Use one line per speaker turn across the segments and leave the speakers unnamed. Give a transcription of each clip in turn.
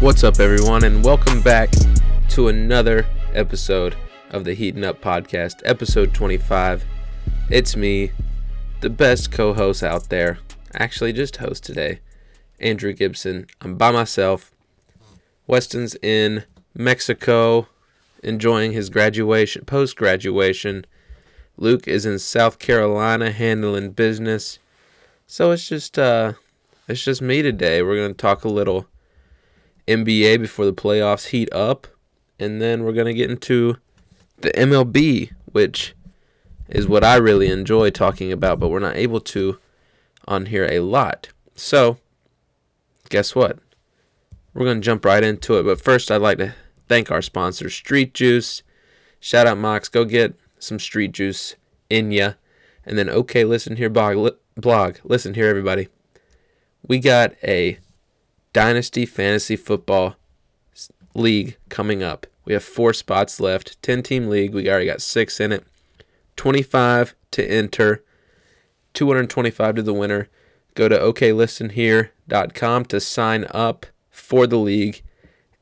What's up, everyone, and welcome back to another episode of the Heating Up Podcast, episode 25. It's me, the best co host out there, actually, just host today, Andrew Gibson. I'm by myself. Weston's in Mexico enjoying his graduation, post graduation. Luke is in South Carolina handling business. So it's just uh it's just me today. We're going to talk a little NBA before the playoffs heat up and then we're going to get into the MLB, which is what I really enjoy talking about, but we're not able to on here a lot. So, guess what? We're going to jump right into it, but first I'd like to thank our sponsor, Street Juice. Shout out Mox, go get some Street Juice in ya. And then okay, listen here blog, blog. Listen here everybody we got a Dynasty Fantasy Football League coming up. We have four spots left, 10 team league. We already got six in it, 25 to enter, 225 to the winner. Go to oklistenhere.com to sign up for the league,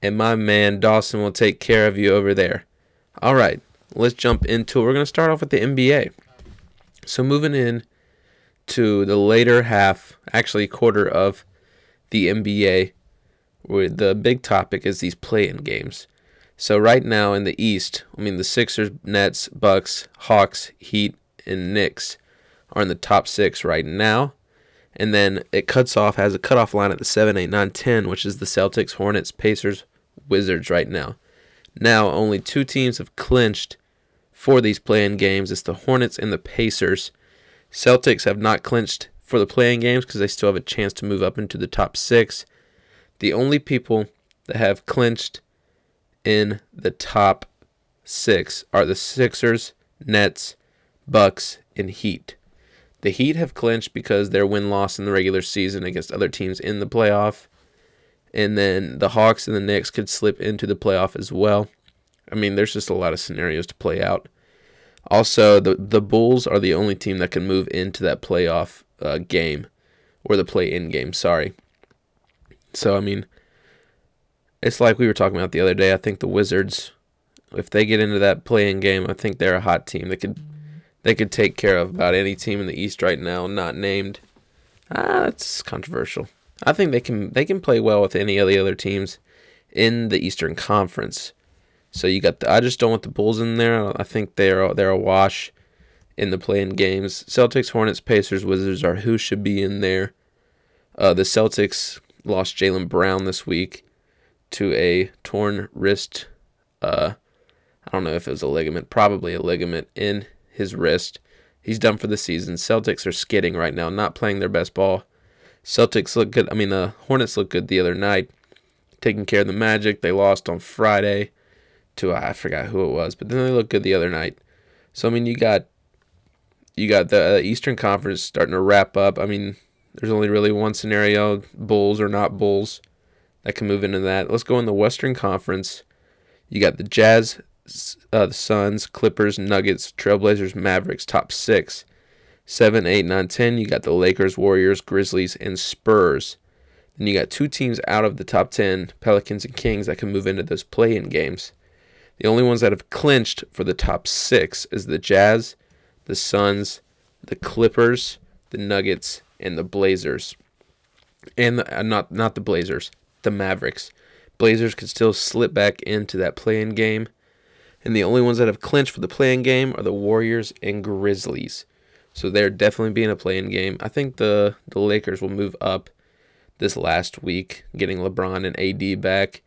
and my man Dawson will take care of you over there. All right, let's jump into it. We're going to start off with the NBA. So, moving in to the later half, actually quarter of the NBA, where the big topic is these play-in games. So right now in the East, I mean the Sixers, Nets, Bucks, Hawks, Heat, and Knicks are in the top six right now. And then it cuts off, has a cutoff line at the 7, 8, 9, 10, which is the Celtics, Hornets, Pacers, Wizards right now. Now only two teams have clinched for these play-in games. It's the Hornets and the Pacers. Celtics have not clinched for the play-in games because they still have a chance to move up into the top six. The only people that have clinched in the top six are the Sixers, Nets, Bucks, and Heat. The Heat have clinched because their win loss in the regular season against other teams in the playoff. And then the Hawks and the Knicks could slip into the playoff as well. I mean, there's just a lot of scenarios to play out. Also, the the Bulls are the only team that can move into that playoff uh, game or the play-in game. Sorry. So I mean, it's like we were talking about the other day. I think the Wizards, if they get into that play-in game, I think they're a hot team. They could they could take care of about any team in the East right now, not named. Ah, that's controversial. I think they can they can play well with any of the other teams in the Eastern Conference. So you got the, I just don't want the Bulls in there. I think they're they're a wash in the play-in games. Celtics, Hornets, Pacers, Wizards are who should be in there. Uh, the Celtics lost Jaylen Brown this week to a torn wrist. Uh, I don't know if it was a ligament, probably a ligament in his wrist. He's done for the season. Celtics are skidding right now, not playing their best ball. Celtics look good. I mean, the Hornets look good the other night, taking care of the Magic. They lost on Friday to I forgot who it was, but then they looked good the other night. So I mean, you got you got the uh, Eastern Conference starting to wrap up. I mean, there's only really one scenario: Bulls or not Bulls, that can move into that. Let's go in the Western Conference. You got the Jazz, uh, the Suns, Clippers, Nuggets, Trailblazers, Mavericks, top six. 7, 8, 9, 10. You got the Lakers, Warriors, Grizzlies, and Spurs. Then you got two teams out of the top 10, Pelicans and Kings, that can move into those play in games. The only ones that have clinched for the top six is the Jazz, the Suns, the Clippers, the Nuggets, and the Blazers. And the, uh, not not the Blazers, the Mavericks. Blazers could still slip back into that play-in game. And the only ones that have clinched for the play-in game are the Warriors and Grizzlies. So they're definitely being a play-in game. I think the the Lakers will move up this last week, getting LeBron and AD back.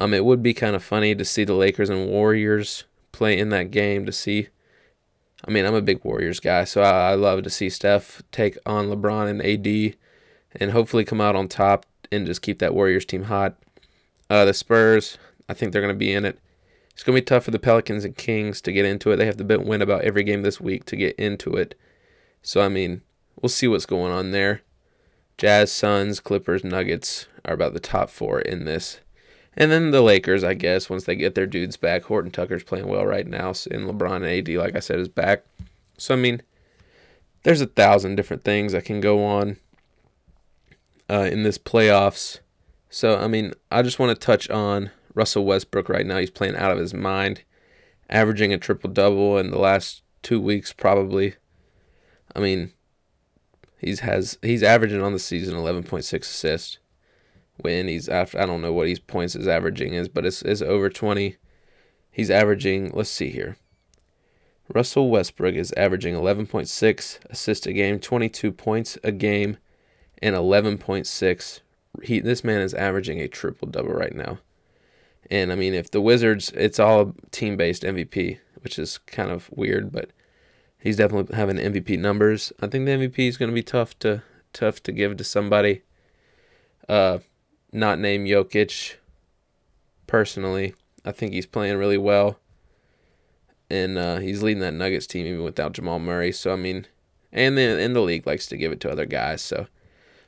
Um, it would be kind of funny to see the Lakers and Warriors play in that game to see. I mean, I'm a big Warriors guy, so I, I love to see Steph take on LeBron and AD and hopefully come out on top and just keep that Warriors team hot. Uh, the Spurs, I think they're going to be in it. It's going to be tough for the Pelicans and Kings to get into it. They have to win about every game this week to get into it. So, I mean, we'll see what's going on there. Jazz, Suns, Clippers, Nuggets are about the top four in this. And then the Lakers, I guess, once they get their dudes back. Horton Tucker's playing well right now, and LeBron and AD, like I said, is back. So I mean, there's a thousand different things that can go on uh, in this playoffs. So, I mean, I just want to touch on Russell Westbrook right now. He's playing out of his mind, averaging a triple double in the last two weeks, probably. I mean, he's has he's averaging on the season 11.6 assists. When he's after, I don't know what his points is averaging is, but it's over 20. He's averaging. Let's see here. Russell Westbrook is averaging 11.6 assists a game, 22 points a game, and 11.6. He this man is averaging a triple double right now. And I mean, if the Wizards, it's all team based MVP, which is kind of weird, but he's definitely having MVP numbers. I think the MVP is going to be tough to tough to give to somebody uh not name Jokic personally. I think he's playing really well. And uh, he's leading that Nuggets team even without Jamal Murray. So I mean, and then in the league likes to give it to other guys. So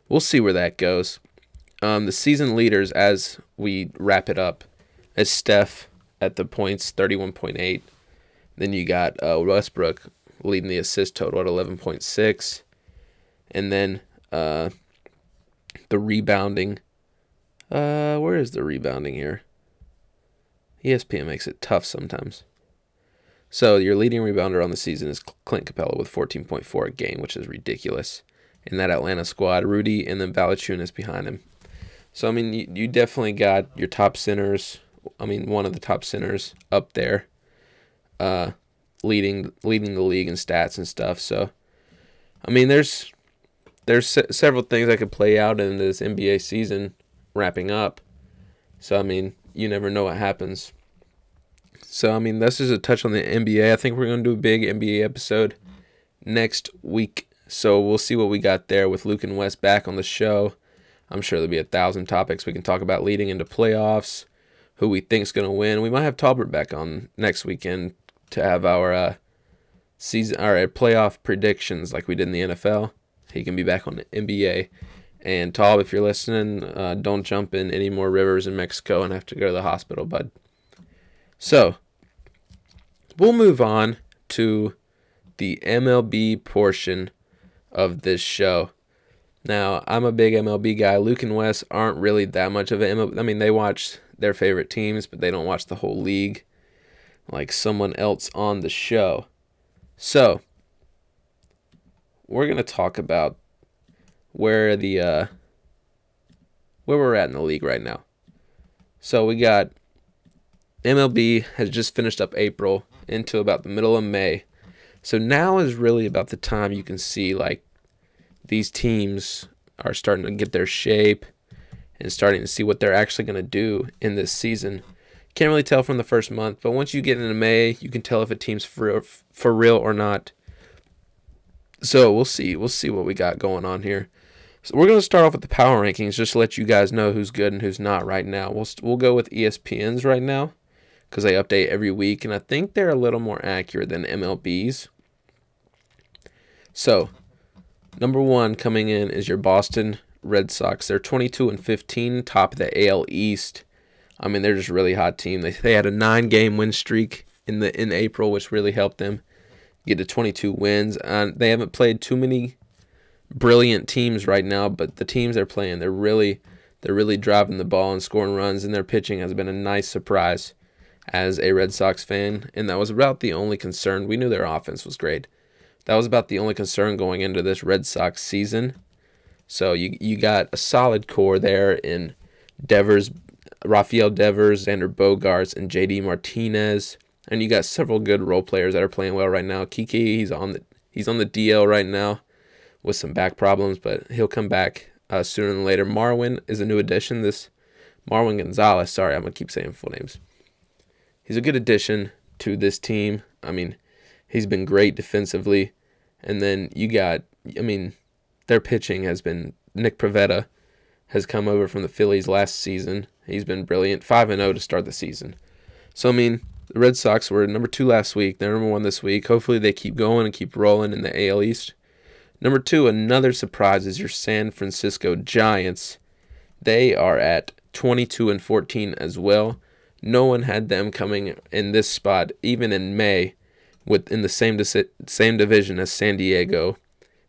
we'll see where that goes. Um, the season leaders as we wrap it up is Steph at the points, thirty-one point eight. Then you got uh, Westbrook leading the assist total at 11.6. And then uh, the rebounding. Uh, where is the rebounding here? ESPN makes it tough sometimes. So your leading rebounder on the season is Clint Capela with 14.4 a game, which is ridiculous. In that Atlanta squad, Rudy and then Valanciunas behind him. So I mean, you, you definitely got your top centers. I mean, one of the top centers up there. Uh, leading leading the league in stats and stuff. So, I mean, there's there's se- several things that could play out in this NBA season wrapping up. So, I mean, you never know what happens. So, I mean, that's just a touch on the NBA. I think we're going to do a big NBA episode next week. So, we'll see what we got there with Luke and Wes back on the show. I'm sure there'll be a thousand topics we can talk about leading into playoffs, who we think's going to win. We might have Talbert back on next weekend to have our uh, season our playoff predictions like we did in the NFL. He can be back on the NBA. And Tal, if you're listening, uh, don't jump in any more rivers in Mexico and have to go to the hospital, bud. So we'll move on to the MLB portion of this show. Now, I'm a big MLB guy. Luke and Wes aren't really that much of an MLB. I mean, they watch their favorite teams, but they don't watch the whole league like someone else on the show. So, we're going to talk about where the uh where we're at in the league right now. So, we got MLB has just finished up April into about the middle of May. So now is really about the time you can see like these teams are starting to get their shape and starting to see what they're actually going to do in this season. Can't really tell from the first month, but once you get into May, you can tell if a team's for for real or not. So we'll see. We'll see what we got going on here. So we're going to start off with the power rankings, just to let you guys know who's good and who's not right now. We'll we'll go with ESPN's right now because they update every week, and I think they're a little more accurate than MLB's. So, number one coming in is your Boston Red Sox. They're 22 and 15, top of the AL East. I mean, they're just a really hot team. They they had a nine game win streak in the in April, which really helped them get to 22 wins. And they haven't played too many brilliant teams right now, but the teams they're playing, they're really they're really driving the ball and scoring runs, and their pitching has been a nice surprise as a Red Sox fan. And that was about the only concern. We knew their offense was great. That was about the only concern going into this Red Sox season. So you you got a solid core there in Devers, Rafael Devers, Xander Bogaerts, and JD Martinez. And you got several good role players that are playing well right now. Kiki, he's on the he's on the DL right now with some back problems, but he'll come back uh, sooner than later. Marwin is a new addition. This Marwin Gonzalez. Sorry, I'm gonna keep saying full names. He's a good addition to this team. I mean, he's been great defensively. And then you got, I mean, their pitching has been Nick Pivetta has come over from the Phillies last season. He's been brilliant, 5 and 0 to start the season. So I mean, the Red Sox were number 2 last week, they're number 1 this week. Hopefully they keep going and keep rolling in the AL East. Number 2, another surprise is your San Francisco Giants. They are at 22 and 14 as well. No one had them coming in this spot even in May with in the same same division as San Diego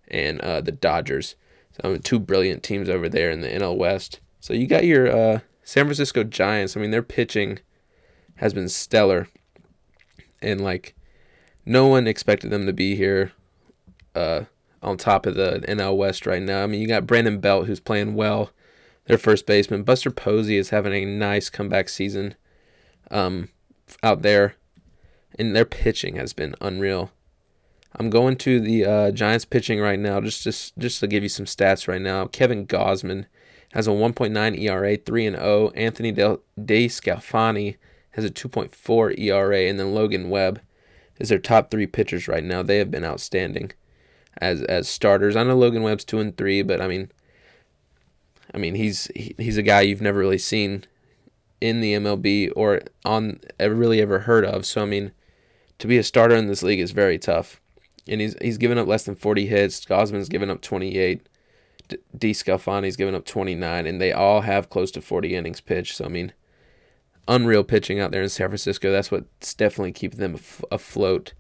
and uh, the Dodgers. So, two brilliant teams over there in the NL West. So you got your uh, San Francisco Giants. I mean, their pitching has been stellar, and like no one expected them to be here uh, on top of the NL West right now. I mean, you got Brandon Belt who's playing well, their first baseman. Buster Posey is having a nice comeback season um, out there, and their pitching has been unreal. I'm going to the uh, Giants pitching right now, just just just to give you some stats right now. Kevin Gausman has a 1.9 ERA, 3 and 0. Anthony De, DeSclafani has a 2.4 ERA, and then Logan Webb is their top three pitchers right now. They have been outstanding as as starters. I know Logan Webb's two and three, but I mean, I mean he's he, he's a guy you've never really seen in the MLB or on really ever heard of. So I mean, to be a starter in this league is very tough and he's he's given up less than 40 hits. Gausman's given up 28. D, DeSclafani's given up 29, and they all have close to 40 innings pitched. So I mean, unreal pitching out there in San Francisco. That's what's definitely keeping them af- afloat.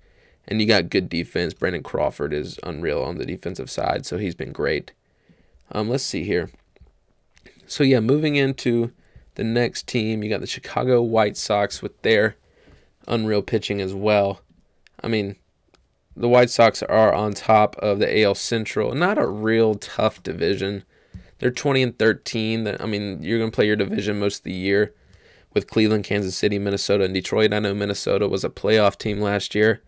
And you got good defense. Brandon Crawford is unreal on the defensive side, so he's been great. Um, let's see here. So yeah, moving into the next team, you got the Chicago White Sox with their unreal pitching as well. I mean, the White Sox are on top of the AL Central. Not a real tough division. They're 20 and 13. I mean, you're going to play your division most of the year with Cleveland, Kansas City, Minnesota, and Detroit. I know Minnesota was a playoff team last year.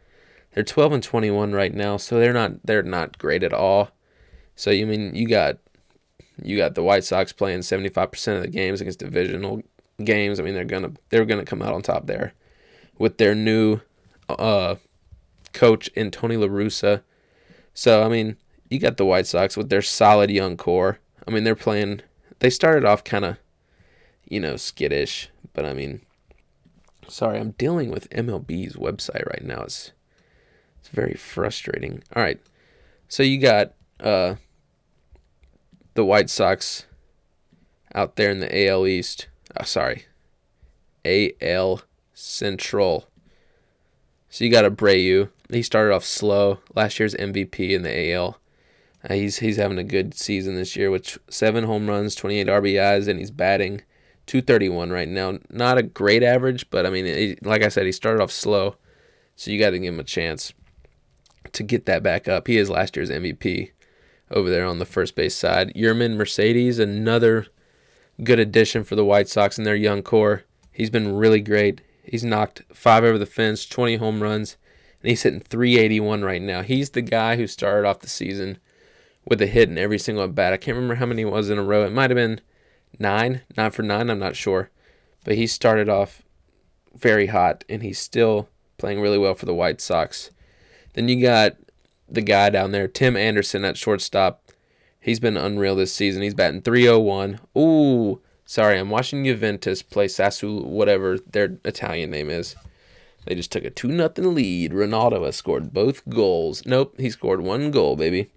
They're 12 and 21 right now, so they're not they're not great at all. So you mean you got you got the White Sox playing 75% of the games against divisional games. I mean, they're to they're to come out on top there with their new uh coach in Tony La Russa. So I mean, you got the White Sox with their solid young core. I mean, they're playing. They started off kind of, you know, skittish, but I mean, sorry, I'm dealing with MLB's website right now. It's it's very frustrating. All right, so you got uh the White Sox out there in the AL East. Oh, sorry, AL Central. So you got Abreu, he started off slow. Last year's MVP in the AL. Uh, he's he's having a good season this year with seven home runs, 28 RBIs, and he's batting 231 right now. Not a great average, but I mean, he, like I said, he started off slow, so you got to give him a chance to get that back up. He is last year's MVP over there on the first base side. Yermin Mercedes, another good addition for the White Sox and their young core. He's been really great. He's knocked five over the fence, 20 home runs, and he's hitting 381 right now. He's the guy who started off the season with a hit in every single at bat. I can't remember how many it was in a row. It might have been nine, nine for nine. I'm not sure, but he started off very hot, and he's still playing really well for the White Sox. Then you got the guy down there, Tim Anderson at shortstop. He's been unreal this season. He's batting 301. Ooh, sorry, I'm watching Juventus play Sassu, whatever their Italian name is. They just took a 2 nothing lead. Ronaldo has scored both goals. Nope, he scored one goal, baby.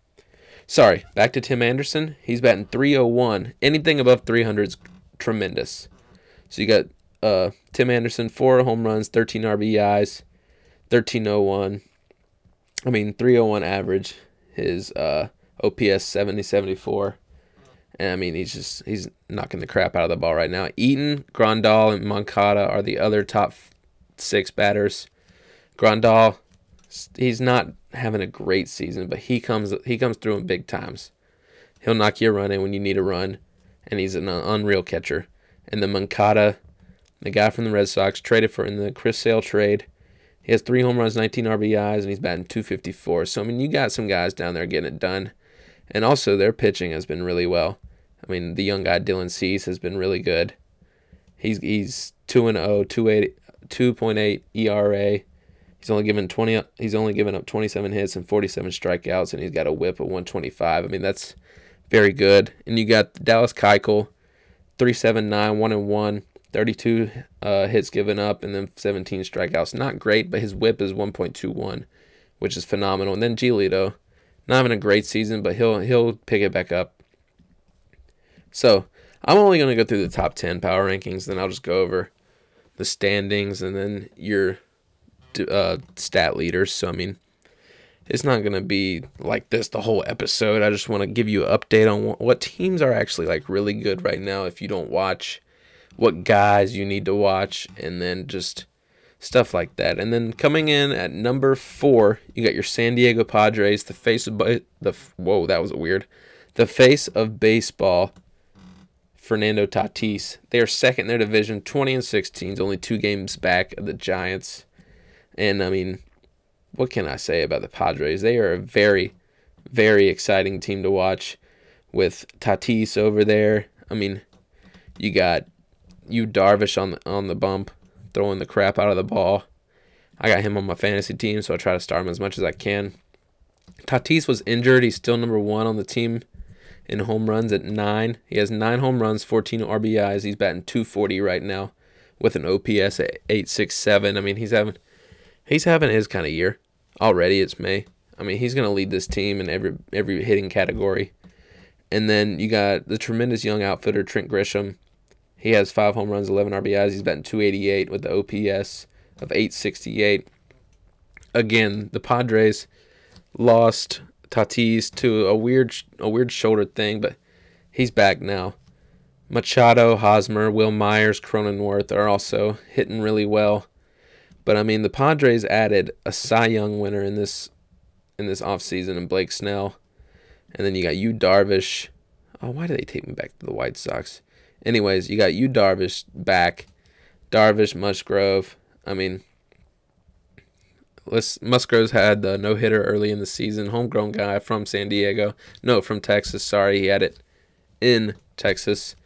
Sorry, back to Tim Anderson. He's batting 301. Anything above 300 is tremendous. So you got uh, Tim Anderson, four home runs, 13 RBIs, 1301. I mean, 301 average. His uh, OPS 70 74. And I mean, he's just he's knocking the crap out of the ball right now. Eaton, Grandal, and Moncada are the other top six batters. Grandal, he's not having a great season, but he comes he comes through in big times. He'll knock you a run in when you need a run, and he's an unreal catcher. And the Moncada, the guy from the Red Sox, traded for in the Chris Sale trade. He has three home runs, 19 RBIs, and he's batting 254. So I mean, you got some guys down there getting it done, and also their pitching has been really well. I mean, the young guy Dylan Cease has been really good. He's he's two and 0, 2.8 ERA. He's only given 20 he's only given up 27 hits and 47 strikeouts and he's got a whip of 125. I mean, that's very good. And you got Dallas Keuchel 379 1 and 1, 32 uh, hits given up and then 17 strikeouts. Not great, but his whip is 1.21, which is phenomenal. And then Giolito, not having a great season, but he'll he'll pick it back up. So, I'm only going to go through the top 10 power rankings, then I'll just go over the standings and then your uh, stat leaders. So I mean, it's not going to be like this the whole episode. I just want to give you an update on what, what teams are actually like really good right now if you don't watch, what guys you need to watch, and then just stuff like that. And then coming in at number four, you got your San Diego Padres, the face of the whoa, that was weird, the face of baseball. Fernando Tatis. They are second in their division, 20 and 16, only two games back of the Giants. And I mean, what can I say about the Padres? They are a very, very exciting team to watch with Tatis over there. I mean, you got Yu Darvish on the, on the bump throwing the crap out of the ball. I got him on my fantasy team, so I try to start him as much as I can. Tatis was injured. He's still number one on the team in home runs at nine. He has nine home runs, 14 RBIs. He's batting 240 right now with an OPS at 867. I mean, he's having he's having his kind of year already. It's May. I mean, he's going to lead this team in every every hitting category. And then you got the tremendous young outfitter Trent Grisham. He has five home runs, 11 RBIs. He's batting 288 with the OPS of 868. Again, the Padres lost Tatis to a weird a weird shoulder thing, but he's back now. Machado, Hosmer, Wil Myers, Cronenworth are also hitting really well. But I mean, the Padres added a Cy Young winner in this in this offseason in Blake Snell. And then you got Yu Darvish. Oh, why do they take me back to the White Sox? Anyways, you got Yu Darvish back. Darvish, Musgrove. I mean, Musgrove's had the no hitter early in the season. Homegrown guy from San Diego. No, from Texas. Sorry, he had it in Texas.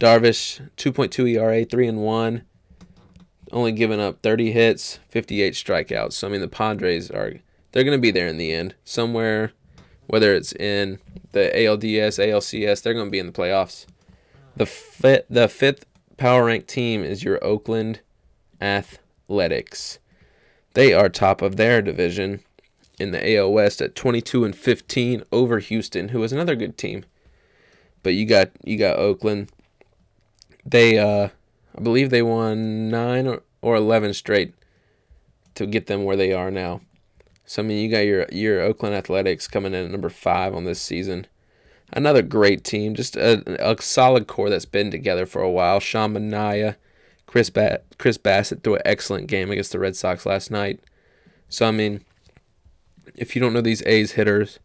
Darvish, 2.2 ERA, 3 and 1. Only giving up 30 hits, 58 strikeouts. So, I mean, the Padres are, they're going to be there in the end. Somewhere, whether it's in the ALDS, ALCS, they're going to be in the playoffs. The, the fifth power rank team is your Oakland Athletics. They are top of their division in the AL West at 22 and 15 over Houston, who is another good team. But you got you got Oakland. They uh I believe they won 9 or, or 11 straight to get them where they are now. So I mean, you got your your Oakland Athletics coming in at number 5 on this season another great team, just a, a solid core that's been together for a while. Sean Manaea, Chris ba- Chris Bassitt threw an excellent game against the Red Sox last night. So I mean, if you don't know these A's hitters,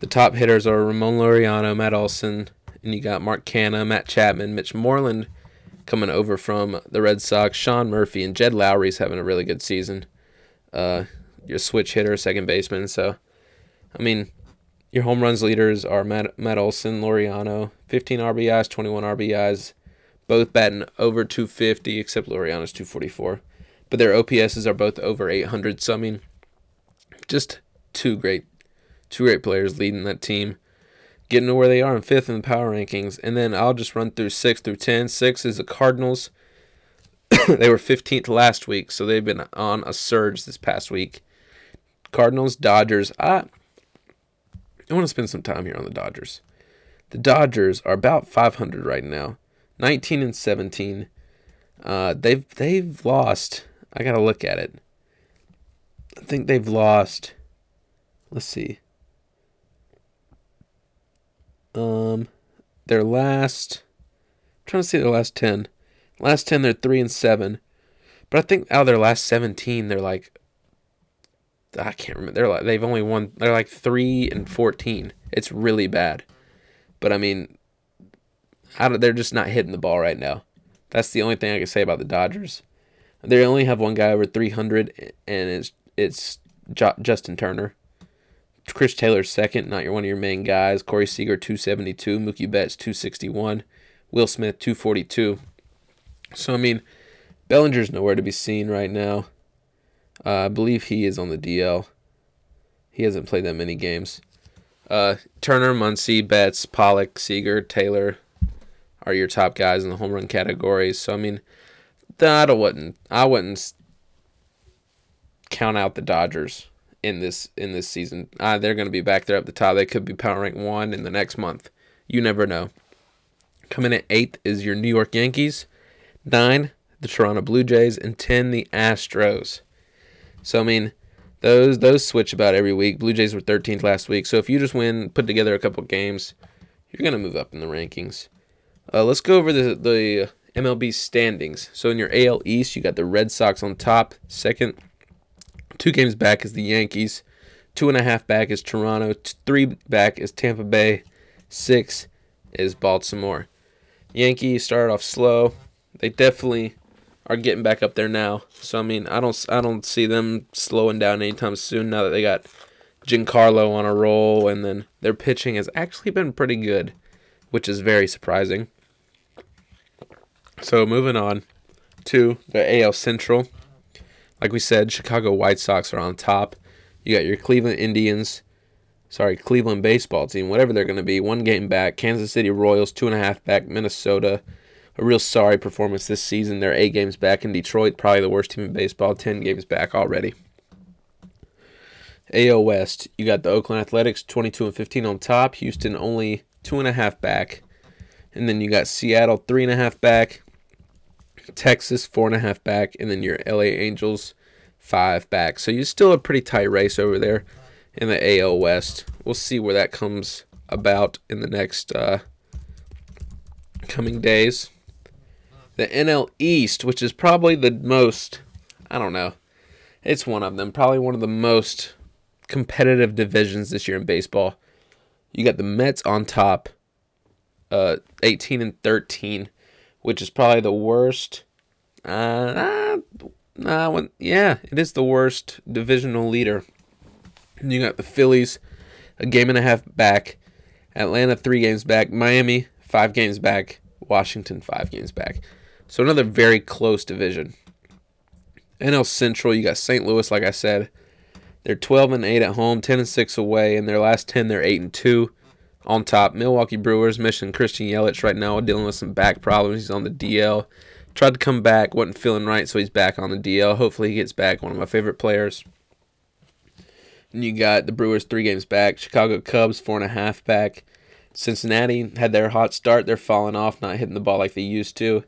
the top hitters are Ramon Laureano, Matt Olson, and you got Mark Canha, Matt Chapman, Mitch Moreland coming over from the Red Sox, Sean Murphy, and Jed Lowrie's having a really good season. Uh, your switch hitter, second baseman. So, I mean, your home runs leaders are Matt, Matt Olson, Laureano, 15 RBIs, 21 RBIs, both batting over 250, except Laureano's 244. But their OPSs are both over 800. So, I mean, just two great, two great players leading that team, getting to where they are in fifth in the power rankings. And then I'll just run through six through 10. Six is the Cardinals. they were 15th last week, so they've been on a surge this past week. Cardinals, Dodgers. I I want to spend some time here on the Dodgers. The Dodgers are about 500 right now, 19 and 17. Uh, they've they've lost. I gotta look at it. I think they've lost. Let's see. Um, their last. I'm trying to see their last ten. Last ten, they're three and seven, but I think out of their last seventeen, they're like I can't remember. They're like they've only won. They're like three and fourteen. It's really bad. But I mean, I don't, they're just not hitting the ball right now. That's the only thing I can say about the Dodgers. They only have one guy over 300, and it's it's Justin Turner. Chris Taylor's second, not your one of your main guys. Corey Seager 272, Mookie Betts 261, Will Smith 242. So I mean, Bellinger's nowhere to be seen right now. Uh, I believe he is on the DL. He hasn't played that many games. Uh, Turner, Muncy, Betts, Pollock, Seager, Taylor are your top guys in the home run categories. So I mean, that I wouldn't I wouldn't count out the Dodgers in this in this season. Uh, they're going to be back there at the top. They could be power rank one in the next month. You never know. Coming at eighth is your New York Yankees, nine the Toronto Blue Jays, and ten the Astros. So I mean, those those switch about every week. Blue Jays were 13th last week, so if you just win, put together a couple games, you're gonna move up in the rankings. Uh, let's go over the the MLB standings. So in your AL East, you got the Red Sox on top. Second, two games back is the Yankees. Two and a half back is Toronto. Three back is Tampa Bay. Six is Baltimore. Yankees started off slow. They definitely are getting back up there now. So I mean, I don't I don't see them slowing down anytime soon. Now that they got Giancarlo on a roll, and then their pitching has actually been pretty good, which is very surprising. So moving on to the AL Central. Like we said, Chicago White Sox are on top. You got your Cleveland Indians, sorry, Cleveland baseball team, whatever they're going to be, one game back. Kansas City Royals, two and a half back. Minnesota, a real sorry performance this season. They're eight games back. In Detroit, probably the worst team in baseball, 10 games back already. AL West, you got the Oakland Athletics, 22 and 15 on top. Houston, only two and a half back. And then you got Seattle, three and a half back. Texas, four and a half back. And then your LA Angels, five back. So you're still a pretty tight race over there in the AL West. We'll see where that comes about in the next uh, coming days. The NL East, which is probably the most, I don't know, it's one of them, probably one of the most competitive divisions this year in baseball. You got the Mets on top, uh, 18 and 13, which is probably the worst. Uh, when, yeah, it is the worst divisional leader. And you got the Phillies, a game and a half back. Atlanta, three games back. Miami, five games back. Washington, five games back. So another very close division. NL Central, you got St. Louis, like I said. They're 12 and 8 at home, 10 and 6 away. In their last 10, they're 8 and 2. On top, Milwaukee Brewers, mission Christian Yelich right now dealing with some back problems. He's on the DL. Tried to come back, wasn't feeling right, so he's back on the DL. Hopefully he gets back. One of my favorite players. And you got the Brewers three games back. Chicago Cubs four and a half back. Cincinnati had their hot start. They're falling off, not hitting the ball like they used to.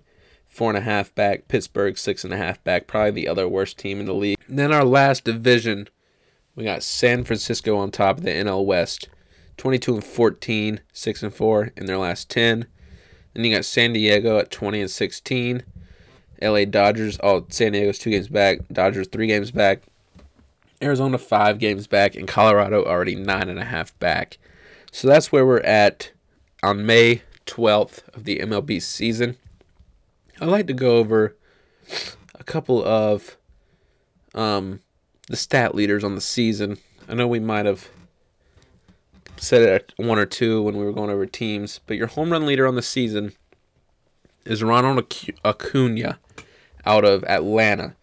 Four and a half back. Pittsburgh six and a half back. Probably the other worst team in the league. And then our last division, we got San Francisco on top of the NL West. 22 and 14, 6 and 4 in their last 10. Then you got San Diego at 20 and 16. LA Dodgers, oh, San Diego's two games back. Dodgers three games back. Arizona five games back. And Colorado already nine and a half back. So that's where we're at on May 12th of the MLB season. I'd like to go over a couple of um, the stat leaders on the season. I know we might have said it at one or two when we were going over teams, but your home run leader on the season is Ronald Acuna out of Atlanta.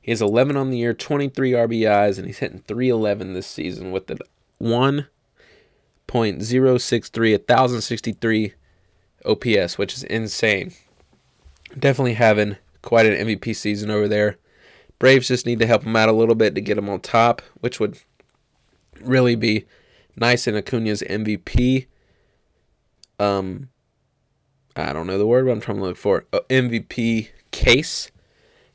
He has 11 on the year, 23 RBIs, and he's hitting 311 this season with the 1.063, 1063 OPS, which is insane. Definitely having quite an MVP season over there. Braves just need to help him out a little bit to get him on top, which would really be nice in Acuna's MVP. Um, I don't know the word, but I'm trying to look for uh, MVP case.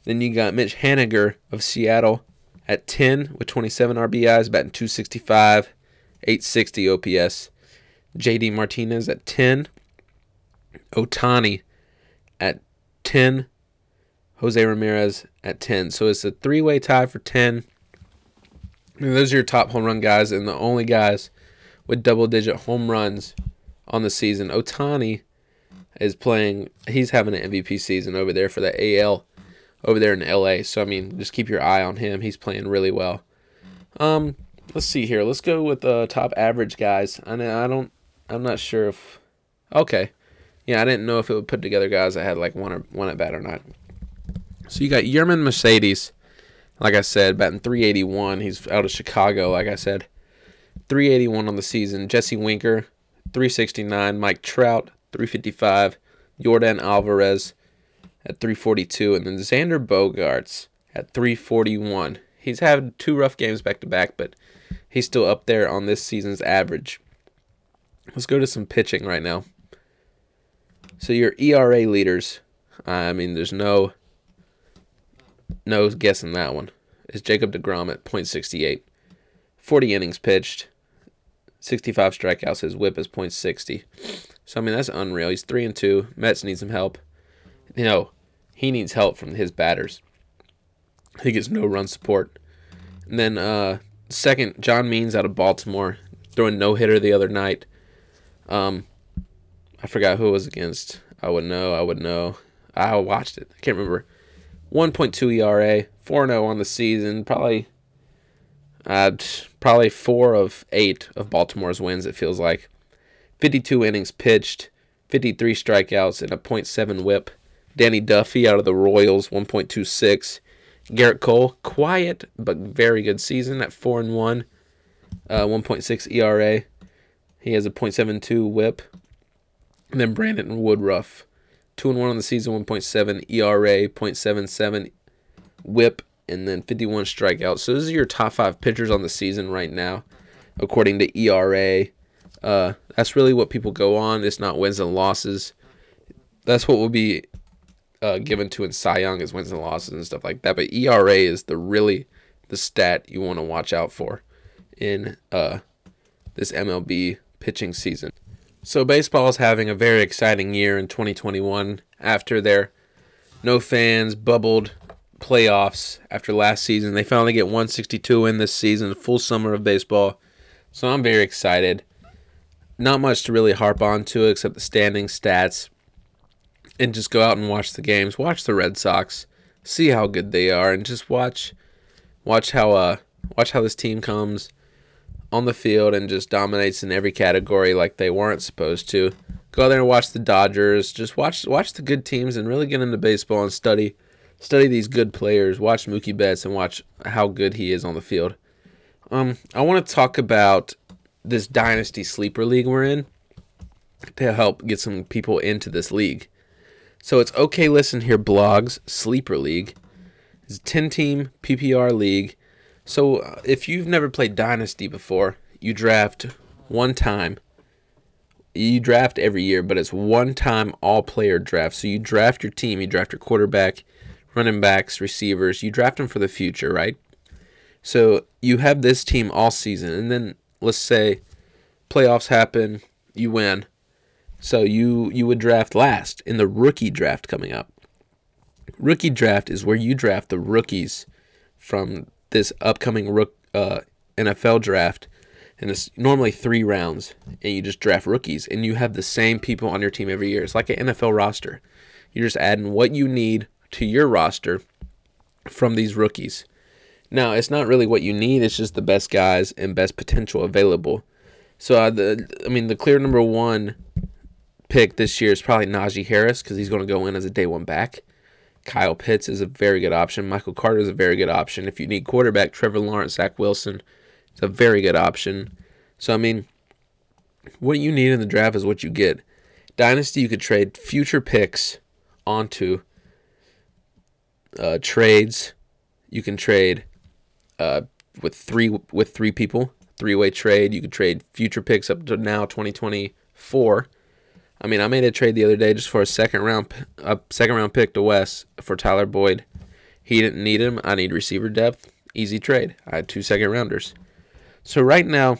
Then you got Mitch Haniger of Seattle at 10 with 27 RBIs, batting 265, 860 OPS. JD Martinez at 10. Ohtani at 10. Jose Ramirez at 10. So it's a three way tie for 10. And those are your top home run guys and the only guys with double digit home runs on the season. Ohtani is playing, he's having an MVP season over there for the AL over there in LA. So, I mean, just keep your eye on him. He's playing really well. Um, let's see here. Let's go with the top average guys. I I don't, I'm not sure if, okay. Yeah, I didn't know if it would put together guys that had like one or one at bat or not. So you got Yermin Mercedes, like I said, batting 381. He's out of Chicago, like I said. 381 on the season. Jesse Winker, 369. Mike Trout, 355. Yordan Alvarez at 342. And then Xander Bogaerts at 341. He's had two rough games back to back, but he's still up there on this season's average. Let's go to some pitching right now. So your ERA leaders, I mean, there's no no guessing that one. is Jacob DeGrom at .68. 40 innings pitched, 65 strikeouts. His whip is .60. So I mean that's unreal. He's three and two. Mets need some help. You know, he needs help from his batters. He gets no run support. And then uh, second, John Means out of Baltimore, throwing no hitter the other night. Um, I forgot who it was against. I would know. I would know. I watched it. I can't remember. 1.2 ERA, 4 0 on the season. Probably, uh, probably four of eight of Baltimore's wins. It feels like. 52 innings pitched, 53 strikeouts, and a .7 WHIP. Danny Duffy out of the Royals, 1.26. Gerrit Cole, quiet but very good season at 4 and 1, uh, 1.6 ERA. He has a .72 WHIP. And then Brandon Woodruff, 2 and 1 on the season, 1.7 ERA, .77 WHIP, and then 51 strikeouts. So those are your top five pitchers on the season right now, according to ERA. Uh, that's really what people go on. It's not wins and losses. That's what will be uh, given to in Cy Young is wins and losses and stuff like that. But ERA is the really the stat you want to watch out for in uh, this MLB pitching season. So baseball is having a very exciting year in 2021 after their no fans bubbled playoffs after last season. They finally get 162 in this season, full summer of baseball. So I'm very excited. Not much to really harp on to except the standing stats and just go out and watch the games. Watch the Red Sox, see how good they are, and just watch watch how uh watch how this team comes on the field and just dominates in every category like they weren't supposed to. Go out there and watch the Dodgers. Just watch watch the good teams and really get into baseball and study study these good players. Watch Mookie Betts and watch how good he is on the field. Um, I want to talk about this dynasty sleeper league we're in to help get some people into this league. So it's okay. Listen here, blogs sleeper league. It's a ten team PPR league. So if you've never played Dynasty before, you draft one time. You draft every year, but it's one time all player draft. So you draft your team, you draft your quarterback, running backs, receivers. You draft them for the future, right? So you have this team all season, and then let's say playoffs happen, you win. So you you would draft last in the rookie draft coming up. Rookie draft is where you draft the rookies from this upcoming rook, uh, NFL draft, and it's normally three rounds, and you just draft rookies, and you have the same people on your team every year. It's like an NFL roster. You're just adding what you need to your roster from these rookies. Now, it's not really what you need; it's just the best guys and best potential available. So, uh, the I mean, the clear number one pick this year is probably Najee Harris because he's going to go in as a day one back. Kyle Pitts is a very good option. Michael Carter is a very good option. If you need quarterback, Trevor Lawrence, Zach Wilson, it's a very good option. So I mean, what you need in the draft is what you get. Dynasty, you could trade future picks onto uh, trades. You can trade uh, with three with three people, three way trade. You could trade future picks up to now 2024 I mean, I made a trade the other day just for a second round a second round pick to Wes for Tyler Boyd. He didn't need him. I need receiver depth. Easy trade. I had two second rounders. So right now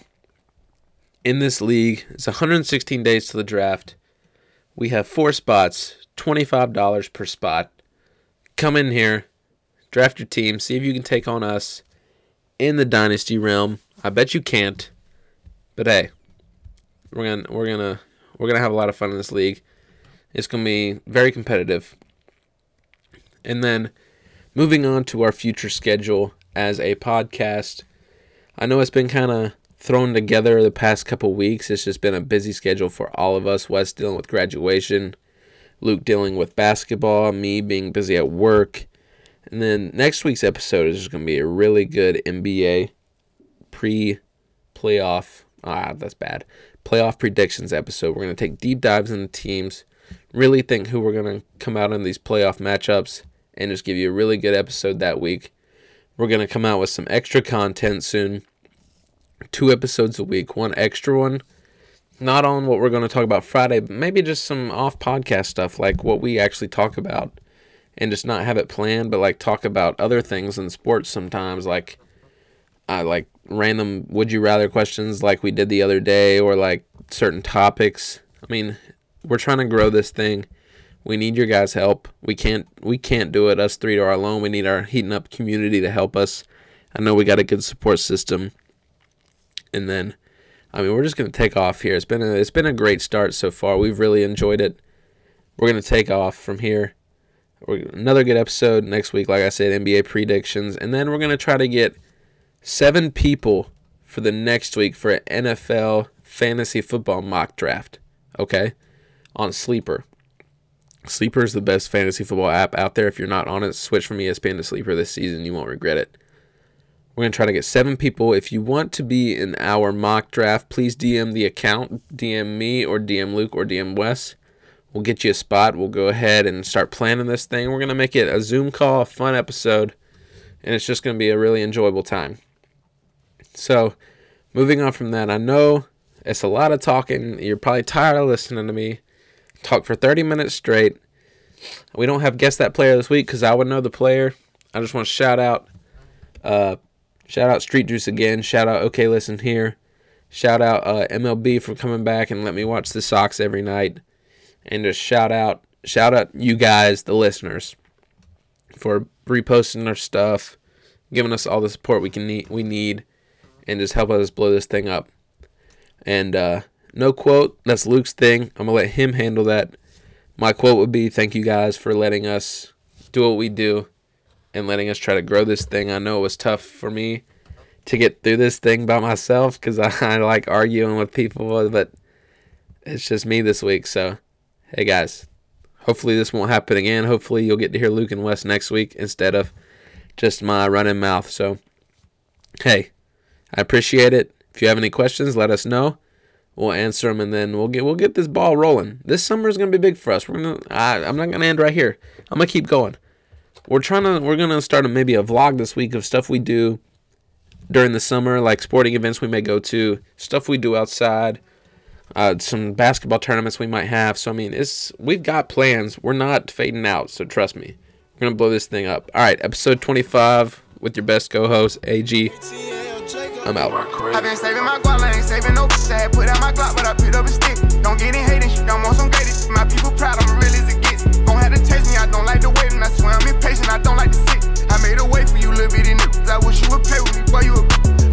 in this league, it's 116 days to the draft. We have four spots, $25 per spot. Come in here, draft your team, see if you can take on us in the dynasty realm. I bet you can't. But hey, we're going to we're going to we're to have a lot of fun in this league. It's to be very competitive. And then moving on to our future schedule as a podcast. I know it's been kind of thrown together the past couple weeks. It's just been a busy schedule for all of us. Wes dealing with graduation, Luke dealing with basketball, me being busy at work. And then next week's episode is going to be a really good NBA pre playoff. Ah, that's bad playoff predictions episode. We're going to take deep dives into the teams, really think who we're going to come out in these playoff matchups, and just give you a really good episode that week. We're going to come out with some extra content soon. Two episodes a week, one extra one. Not on what we're going to talk about Friday, but maybe just some off podcast stuff like what we actually talk about and just not have it planned, but like talk about other things in sports sometimes, like uh, like random would you rather questions like we did the other day, or like certain topics. I mean, we're trying to grow this thing. We need your guys' help. We can't we can't do it us three to our alone. We need our heating up community to help us. I know we got a good support system. And then I mean, we're just going to take off here. It's been a, it's been a great start so far. We've really enjoyed it. We're going to take off from here. We're, another good episode next week, like I said, NBA predictions, and then we're going to try to get seven people for the next week for an NFL fantasy football mock draft. Okay, on Sleeper. Sleeper is the best fantasy football app out there. If you're not on it, switch from ESPN to Sleeper this season. You won't regret it. We're going to try to get seven people. If you want to be in our mock draft, please DM the account, DM me, or DM Luke, or DM Wes. We'll get you a spot. We'll go ahead and start planning this thing. We're going to make it a Zoom call, a fun episode, and it's just going to be a really enjoyable time. So, moving on from that, I know it's a lot of talking. You're probably tired of listening to me talk for 30 minutes straight. We don't have guess that player this week because I would know the player. I just want to shout out uh, Shout out Street Juice again. Shout out OK Listen Here. Shout out uh, MLB for coming back and let me watch the Sox every night. And just shout out, shout out you guys, the listeners, for reposting our stuff, giving us all the support we can need, we need, and just help us blow this thing up. And uh, no quote, that's Luke's thing. I'm gonna let him handle that. My quote would be, "Thank you guys for letting us do what we do." and letting us try to grow this thing. I know it was tough for me to get through this thing by myself because I, I like arguing with people, but it's just me this week. So, hey guys, hopefully this won't happen again. Hopefully you'll get to hear Luke and Wes next week instead of just my running mouth. So, hey, I appreciate it. If you have any questions, let us know. We'll answer them, and then we'll get we'll get this ball rolling. This summer is gonna be big for us. We're gonna I, I'm not gonna end right here. I'm gonna keep going we're trying to we're gonna start a, maybe a vlog this week of stuff we do during the summer, like sporting events we may go to, stuff we do outside, uh, some basketball tournaments we might have. So I mean, it's we've got plans. We're not fading out. So trust me, we're gonna blow this thing up. All right, episode 25 with your best co-host AG. I'm out. I've been saving my guap, I ain't saving no bitch. I had put out my Glock, but I picked up a stick. Don't get in hating shit, don't want some greatest. My people proud, I'm real as it gets. Gon' have to taste me, I don't like the wait, and I swear I'm impatient, I don't like to sit. I made a way for you, little bitty niggas. I wish you would play with me, boy, you a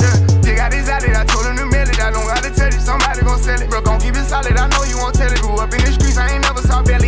yeah. Dig out his out it, I told him to mail it. I don't gotta tell you, somebody gon' sell it. Bro, gon' keep it solid, I know you won't tell it. Grew up in the streets, I ain't never saw belly.